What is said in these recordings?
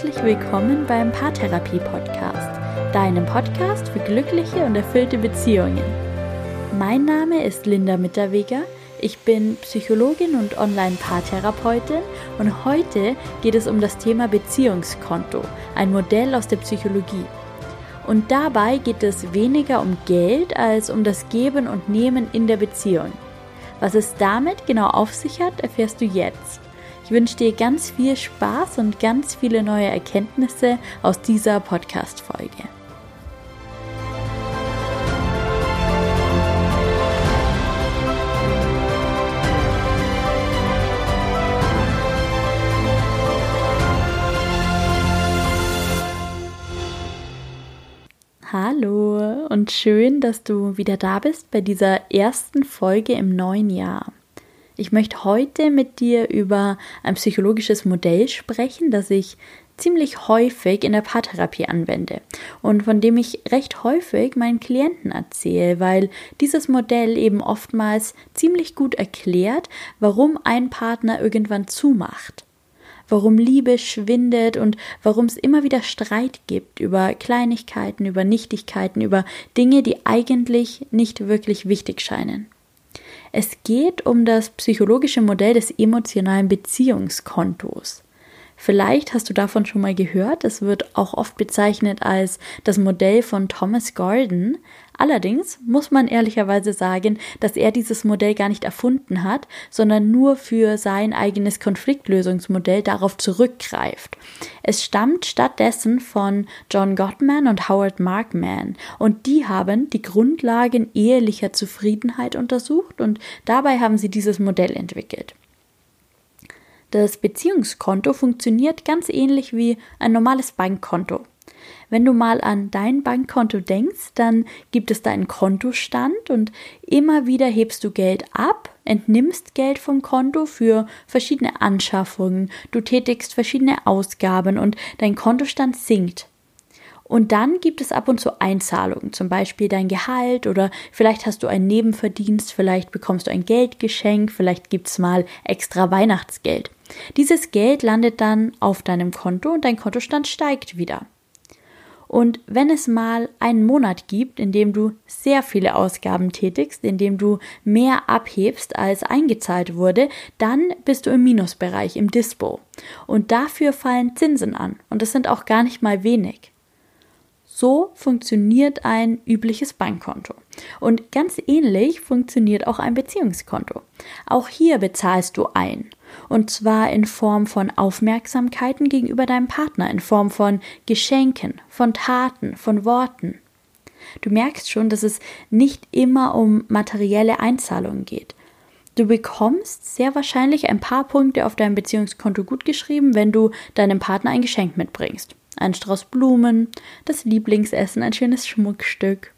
herzlich willkommen beim Paartherapie Podcast, deinem Podcast für glückliche und erfüllte Beziehungen. Mein Name ist Linda Mitterweger, ich bin Psychologin und Online-Paartherapeutin und heute geht es um das Thema Beziehungskonto, ein Modell aus der Psychologie. Und dabei geht es weniger um Geld als um das Geben und Nehmen in der Beziehung. Was es damit genau auf sich hat, erfährst du jetzt. Ich wünsche dir ganz viel Spaß und ganz viele neue Erkenntnisse aus dieser Podcast-Folge. Hallo und schön, dass du wieder da bist bei dieser ersten Folge im neuen Jahr. Ich möchte heute mit dir über ein psychologisches Modell sprechen, das ich ziemlich häufig in der Paartherapie anwende und von dem ich recht häufig meinen Klienten erzähle, weil dieses Modell eben oftmals ziemlich gut erklärt, warum ein Partner irgendwann zumacht warum Liebe schwindet und warum es immer wieder Streit gibt über Kleinigkeiten, über Nichtigkeiten, über Dinge, die eigentlich nicht wirklich wichtig scheinen. Es geht um das psychologische Modell des emotionalen Beziehungskontos. Vielleicht hast du davon schon mal gehört. Es wird auch oft bezeichnet als das Modell von Thomas Gordon. Allerdings muss man ehrlicherweise sagen, dass er dieses Modell gar nicht erfunden hat, sondern nur für sein eigenes Konfliktlösungsmodell darauf zurückgreift. Es stammt stattdessen von John Gottman und Howard Markman und die haben die Grundlagen ehelicher Zufriedenheit untersucht und dabei haben sie dieses Modell entwickelt. Das Beziehungskonto funktioniert ganz ähnlich wie ein normales Bankkonto. Wenn du mal an dein Bankkonto denkst, dann gibt es da einen Kontostand und immer wieder hebst du Geld ab, entnimmst Geld vom Konto für verschiedene Anschaffungen, du tätigst verschiedene Ausgaben und dein Kontostand sinkt. Und dann gibt es ab und zu Einzahlungen, zum Beispiel dein Gehalt oder vielleicht hast du einen Nebenverdienst, vielleicht bekommst du ein Geldgeschenk, vielleicht gibt es mal extra Weihnachtsgeld. Dieses Geld landet dann auf deinem Konto und dein Kontostand steigt wieder. Und wenn es mal einen Monat gibt, in dem du sehr viele Ausgaben tätigst, in dem du mehr abhebst, als eingezahlt wurde, dann bist du im Minusbereich, im Dispo. Und dafür fallen Zinsen an. Und das sind auch gar nicht mal wenig. So funktioniert ein übliches Bankkonto. Und ganz ähnlich funktioniert auch ein Beziehungskonto. Auch hier bezahlst du ein. Und zwar in Form von Aufmerksamkeiten gegenüber deinem Partner, in Form von Geschenken, von Taten, von Worten. Du merkst schon, dass es nicht immer um materielle Einzahlungen geht. Du bekommst sehr wahrscheinlich ein paar Punkte auf deinem Beziehungskonto gutgeschrieben, wenn du deinem Partner ein Geschenk mitbringst ein Strauß Blumen, das Lieblingsessen, ein schönes Schmuckstück.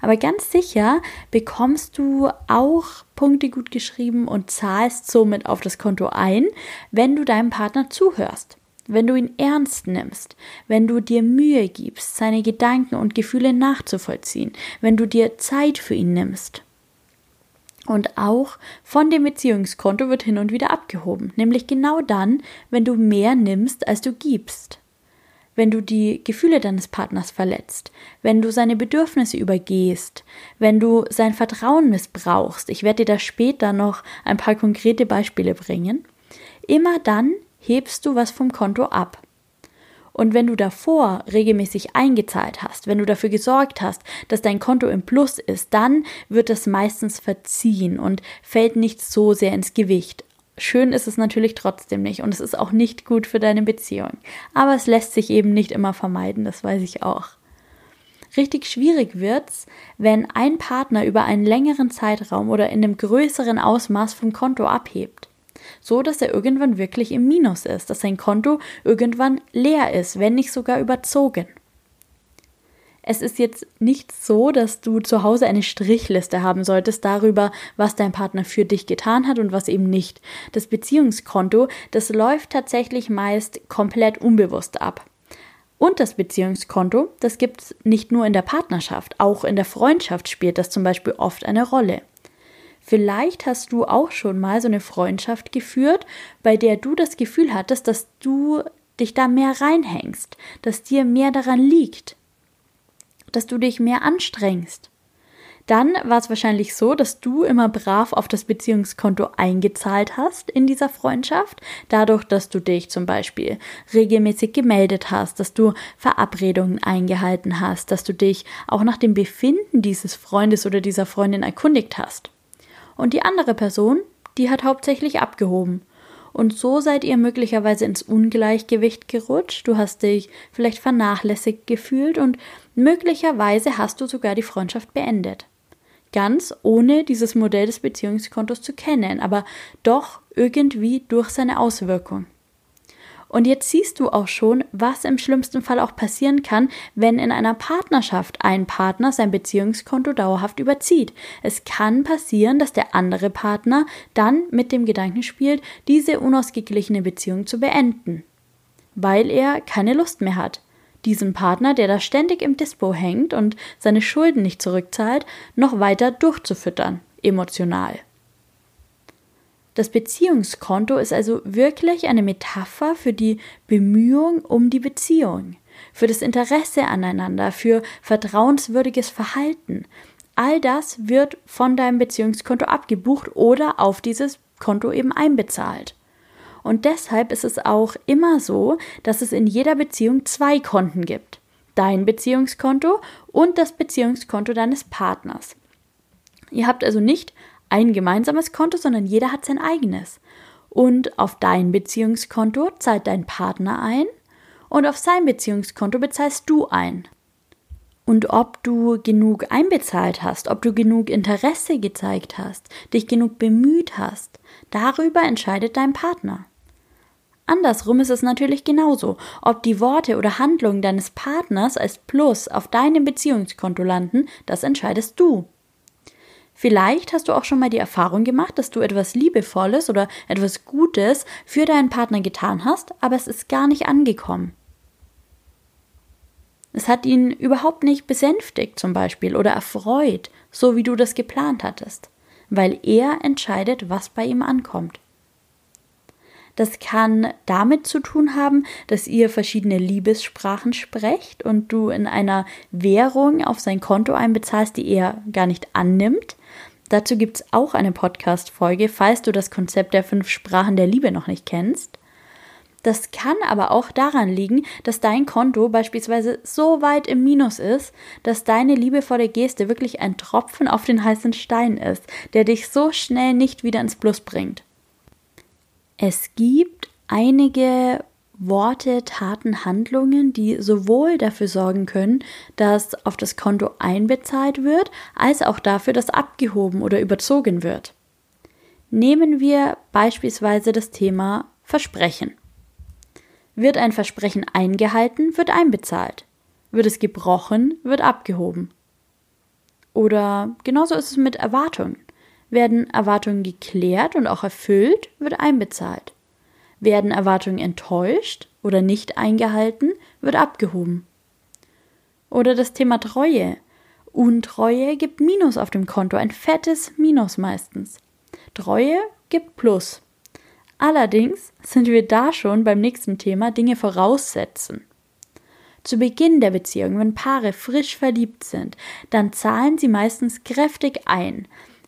Aber ganz sicher bekommst du auch Punkte gut geschrieben und zahlst somit auf das Konto ein, wenn du deinem Partner zuhörst, wenn du ihn ernst nimmst, wenn du dir Mühe gibst, seine Gedanken und Gefühle nachzuvollziehen, wenn du dir Zeit für ihn nimmst. Und auch von dem Beziehungskonto wird hin und wieder abgehoben, nämlich genau dann, wenn du mehr nimmst, als du gibst wenn du die Gefühle deines Partners verletzt, wenn du seine Bedürfnisse übergehst, wenn du sein Vertrauen missbrauchst, ich werde dir da später noch ein paar konkrete Beispiele bringen, immer dann hebst du was vom Konto ab. Und wenn du davor regelmäßig eingezahlt hast, wenn du dafür gesorgt hast, dass dein Konto im Plus ist, dann wird das meistens verziehen und fällt nicht so sehr ins Gewicht. Schön ist es natürlich trotzdem nicht und es ist auch nicht gut für deine Beziehung. Aber es lässt sich eben nicht immer vermeiden, das weiß ich auch. Richtig schwierig wird's, wenn ein Partner über einen längeren Zeitraum oder in einem größeren Ausmaß vom Konto abhebt. So dass er irgendwann wirklich im Minus ist, dass sein Konto irgendwann leer ist, wenn nicht sogar überzogen. Es ist jetzt nicht so, dass du zu Hause eine Strichliste haben solltest darüber, was dein Partner für dich getan hat und was eben nicht. Das Beziehungskonto, das läuft tatsächlich meist komplett unbewusst ab. Und das Beziehungskonto, das gibt es nicht nur in der Partnerschaft, auch in der Freundschaft spielt das zum Beispiel oft eine Rolle. Vielleicht hast du auch schon mal so eine Freundschaft geführt, bei der du das Gefühl hattest, dass du dich da mehr reinhängst, dass dir mehr daran liegt, dass du dich mehr anstrengst. Dann war es wahrscheinlich so, dass du immer brav auf das Beziehungskonto eingezahlt hast in dieser Freundschaft, dadurch, dass du dich zum Beispiel regelmäßig gemeldet hast, dass du Verabredungen eingehalten hast, dass du dich auch nach dem Befinden dieses Freundes oder dieser Freundin erkundigt hast. Und die andere Person, die hat hauptsächlich abgehoben. Und so seid ihr möglicherweise ins Ungleichgewicht gerutscht, du hast dich vielleicht vernachlässigt gefühlt und möglicherweise hast du sogar die Freundschaft beendet ganz ohne dieses Modell des Beziehungskontos zu kennen, aber doch irgendwie durch seine Auswirkung. Und jetzt siehst du auch schon, was im schlimmsten Fall auch passieren kann, wenn in einer Partnerschaft ein Partner sein Beziehungskonto dauerhaft überzieht. Es kann passieren, dass der andere Partner dann mit dem Gedanken spielt, diese unausgeglichene Beziehung zu beenden, weil er keine Lust mehr hat diesen Partner, der da ständig im Dispo hängt und seine Schulden nicht zurückzahlt, noch weiter durchzufüttern, emotional. Das Beziehungskonto ist also wirklich eine Metapher für die Bemühung um die Beziehung, für das Interesse aneinander, für vertrauenswürdiges Verhalten. All das wird von deinem Beziehungskonto abgebucht oder auf dieses Konto eben einbezahlt. Und deshalb ist es auch immer so, dass es in jeder Beziehung zwei Konten gibt. Dein Beziehungskonto und das Beziehungskonto deines Partners. Ihr habt also nicht ein gemeinsames Konto, sondern jeder hat sein eigenes. Und auf dein Beziehungskonto zahlt dein Partner ein und auf sein Beziehungskonto bezahlst du ein. Und ob du genug einbezahlt hast, ob du genug Interesse gezeigt hast, dich genug bemüht hast, darüber entscheidet dein Partner. Andersrum ist es natürlich genauso. Ob die Worte oder Handlungen deines Partners als Plus auf deinem Beziehungskonto landen, das entscheidest du. Vielleicht hast du auch schon mal die Erfahrung gemacht, dass du etwas Liebevolles oder etwas Gutes für deinen Partner getan hast, aber es ist gar nicht angekommen. Es hat ihn überhaupt nicht besänftigt zum Beispiel oder erfreut, so wie du das geplant hattest, weil er entscheidet, was bei ihm ankommt. Das kann damit zu tun haben, dass ihr verschiedene Liebessprachen sprecht und du in einer Währung auf sein Konto einbezahlst, die er gar nicht annimmt. Dazu gibt es auch eine Podcast-Folge, falls du das Konzept der fünf Sprachen der Liebe noch nicht kennst. Das kann aber auch daran liegen, dass dein Konto beispielsweise so weit im Minus ist, dass deine liebevolle Geste wirklich ein Tropfen auf den heißen Stein ist, der dich so schnell nicht wieder ins Plus bringt. Es gibt einige Worte, Taten, Handlungen, die sowohl dafür sorgen können, dass auf das Konto einbezahlt wird, als auch dafür, dass abgehoben oder überzogen wird. Nehmen wir beispielsweise das Thema Versprechen. Wird ein Versprechen eingehalten, wird einbezahlt. Wird es gebrochen, wird abgehoben. Oder genauso ist es mit Erwartungen. Werden Erwartungen geklärt und auch erfüllt, wird einbezahlt. Werden Erwartungen enttäuscht oder nicht eingehalten, wird abgehoben. Oder das Thema Treue. Untreue gibt Minus auf dem Konto, ein fettes Minus meistens. Treue gibt Plus. Allerdings sind wir da schon beim nächsten Thema Dinge voraussetzen. Zu Beginn der Beziehung, wenn Paare frisch verliebt sind, dann zahlen sie meistens kräftig ein,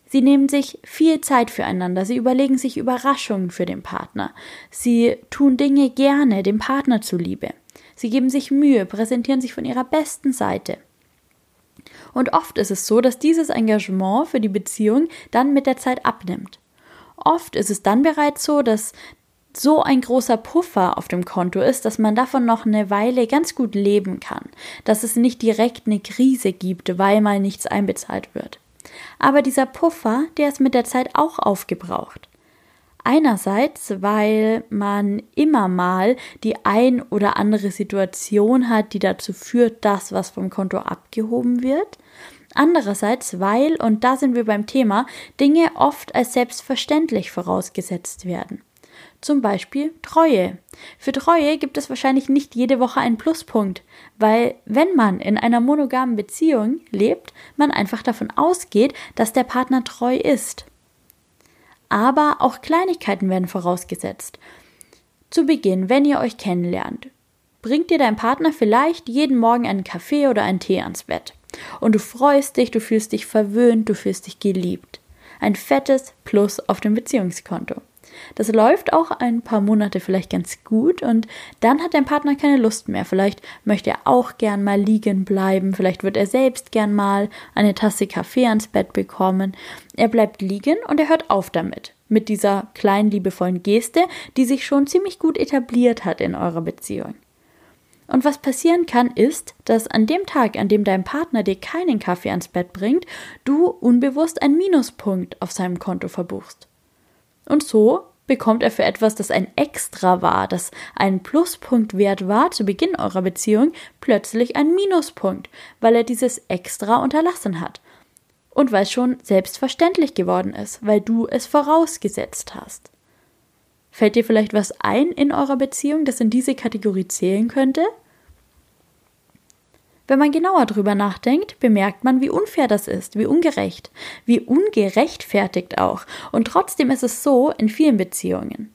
Sie nehmen sich viel Zeit füreinander, sie überlegen sich Überraschungen für den Partner, sie tun Dinge gerne dem Partner zuliebe, sie geben sich Mühe, präsentieren sich von ihrer besten Seite. Und oft ist es so, dass dieses Engagement für die Beziehung dann mit der Zeit abnimmt. Oft ist es dann bereits so, dass so ein großer Puffer auf dem Konto ist, dass man davon noch eine Weile ganz gut leben kann, dass es nicht direkt eine Krise gibt, weil mal nichts einbezahlt wird. Aber dieser Puffer, der ist mit der Zeit auch aufgebraucht. Einerseits, weil man immer mal die ein oder andere Situation hat, die dazu führt, dass was vom Konto abgehoben wird. Andererseits, weil, und da sind wir beim Thema, Dinge oft als selbstverständlich vorausgesetzt werden. Zum Beispiel Treue. Für Treue gibt es wahrscheinlich nicht jede Woche einen Pluspunkt, weil wenn man in einer monogamen Beziehung lebt, man einfach davon ausgeht, dass der Partner treu ist. Aber auch Kleinigkeiten werden vorausgesetzt. Zu Beginn, wenn ihr euch kennenlernt, bringt dir dein Partner vielleicht jeden Morgen einen Kaffee oder einen Tee ans Bett. Und du freust dich, du fühlst dich verwöhnt, du fühlst dich geliebt. Ein fettes Plus auf dem Beziehungskonto. Das läuft auch ein paar Monate vielleicht ganz gut und dann hat dein Partner keine Lust mehr. Vielleicht möchte er auch gern mal liegen bleiben, vielleicht wird er selbst gern mal eine Tasse Kaffee ans Bett bekommen. Er bleibt liegen und er hört auf damit. Mit dieser kleinen liebevollen Geste, die sich schon ziemlich gut etabliert hat in eurer Beziehung. Und was passieren kann, ist, dass an dem Tag, an dem dein Partner dir keinen Kaffee ans Bett bringt, du unbewusst einen Minuspunkt auf seinem Konto verbuchst. Und so bekommt er für etwas, das ein Extra war, das ein Pluspunkt wert war zu Beginn eurer Beziehung, plötzlich einen Minuspunkt, weil er dieses Extra unterlassen hat. Und weil es schon selbstverständlich geworden ist, weil du es vorausgesetzt hast. Fällt dir vielleicht was ein in eurer Beziehung, das in diese Kategorie zählen könnte? Wenn man genauer drüber nachdenkt, bemerkt man, wie unfair das ist, wie ungerecht, wie ungerechtfertigt auch. Und trotzdem ist es so in vielen Beziehungen.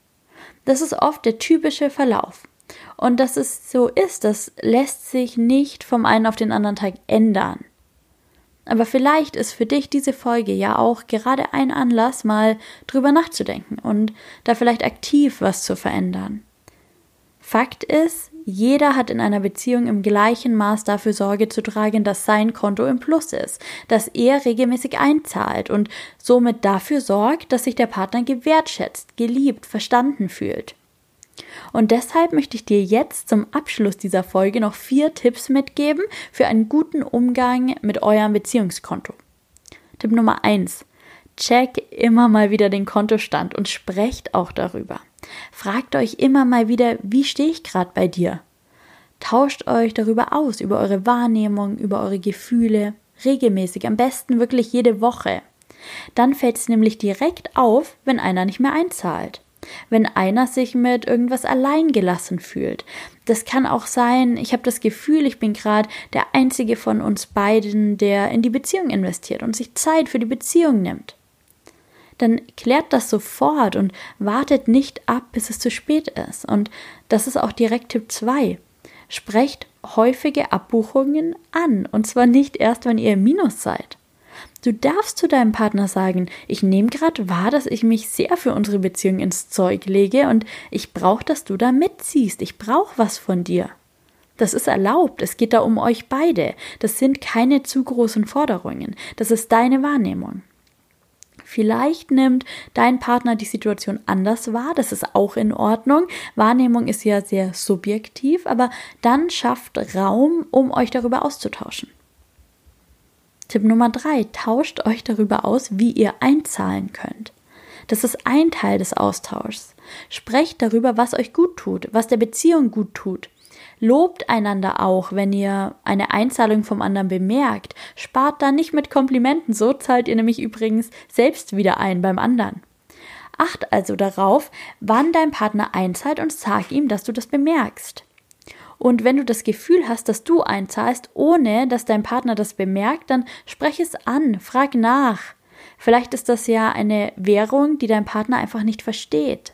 Das ist oft der typische Verlauf. Und dass es so ist, das lässt sich nicht vom einen auf den anderen Tag ändern. Aber vielleicht ist für dich diese Folge ja auch gerade ein Anlass, mal drüber nachzudenken und da vielleicht aktiv was zu verändern. Fakt ist, jeder hat in einer Beziehung im gleichen Maß dafür Sorge zu tragen, dass sein Konto im Plus ist, dass er regelmäßig einzahlt und somit dafür sorgt, dass sich der Partner gewertschätzt, geliebt, verstanden fühlt. Und deshalb möchte ich dir jetzt zum Abschluss dieser Folge noch vier Tipps mitgeben für einen guten Umgang mit eurem Beziehungskonto. Tipp Nummer eins: Check immer mal wieder den Kontostand und sprecht auch darüber. Fragt euch immer mal wieder, wie stehe ich gerade bei dir? Tauscht euch darüber aus, über eure Wahrnehmung, über eure Gefühle, regelmäßig, am besten wirklich jede Woche. Dann fällt es nämlich direkt auf, wenn einer nicht mehr einzahlt wenn einer sich mit irgendwas alleingelassen fühlt. Das kann auch sein, ich habe das Gefühl, ich bin gerade der einzige von uns beiden, der in die Beziehung investiert und sich Zeit für die Beziehung nimmt. Dann klärt das sofort und wartet nicht ab, bis es zu spät ist. Und das ist auch direkt Tipp 2. Sprecht häufige Abbuchungen an, und zwar nicht erst, wenn ihr im Minus seid. Du darfst zu deinem Partner sagen, ich nehme gerade wahr, dass ich mich sehr für unsere Beziehung ins Zeug lege und ich brauche, dass du da mitziehst. Ich brauche was von dir. Das ist erlaubt. Es geht da um euch beide. Das sind keine zu großen Forderungen. Das ist deine Wahrnehmung. Vielleicht nimmt dein Partner die Situation anders wahr, das ist auch in Ordnung. Wahrnehmung ist ja sehr subjektiv, aber dann schafft Raum, um euch darüber auszutauschen. Tipp Nummer drei, tauscht euch darüber aus, wie ihr einzahlen könnt. Das ist ein Teil des Austauschs. Sprecht darüber, was euch gut tut, was der Beziehung gut tut. Lobt einander auch, wenn ihr eine Einzahlung vom anderen bemerkt. Spart da nicht mit Komplimenten, so zahlt ihr nämlich übrigens selbst wieder ein beim anderen. Acht also darauf, wann dein Partner einzahlt und sag ihm, dass du das bemerkst. Und wenn du das Gefühl hast, dass du einzahlst, ohne dass dein Partner das bemerkt, dann sprech es an, frag nach. Vielleicht ist das ja eine Währung, die dein Partner einfach nicht versteht.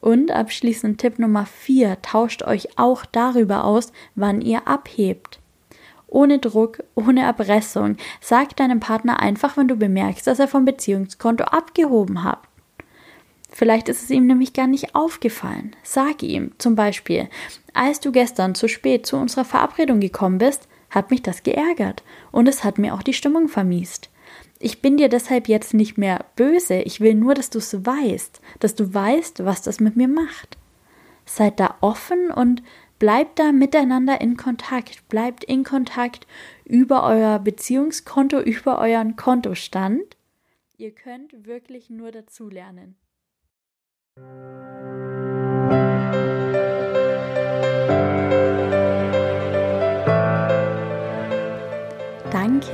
Und abschließend Tipp Nummer 4, tauscht euch auch darüber aus, wann ihr abhebt. Ohne Druck, ohne Erpressung. Sag deinem Partner einfach, wenn du bemerkst, dass er vom Beziehungskonto abgehoben hat. Vielleicht ist es ihm nämlich gar nicht aufgefallen. Sag ihm zum Beispiel, als du gestern zu spät zu unserer Verabredung gekommen bist, hat mich das geärgert und es hat mir auch die Stimmung vermiest. Ich bin dir deshalb jetzt nicht mehr böse, ich will nur, dass du es weißt, dass du weißt, was das mit mir macht. Seid da offen und bleibt da miteinander in Kontakt, bleibt in Kontakt über euer Beziehungskonto, über euren Kontostand. Ihr könnt wirklich nur dazulernen.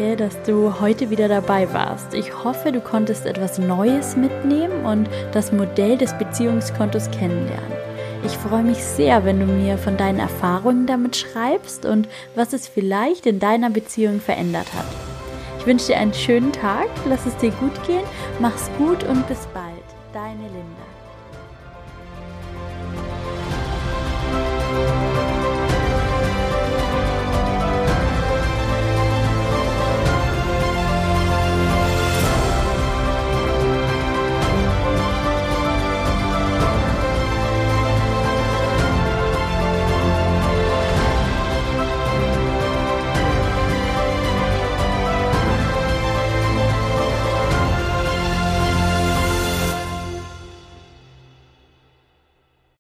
Danke, dass du heute wieder dabei warst. Ich hoffe, du konntest etwas Neues mitnehmen und das Modell des Beziehungskontos kennenlernen. Ich freue mich sehr, wenn du mir von deinen Erfahrungen damit schreibst und was es vielleicht in deiner Beziehung verändert hat. Ich wünsche dir einen schönen Tag, lass es dir gut gehen, mach's gut und bis bald.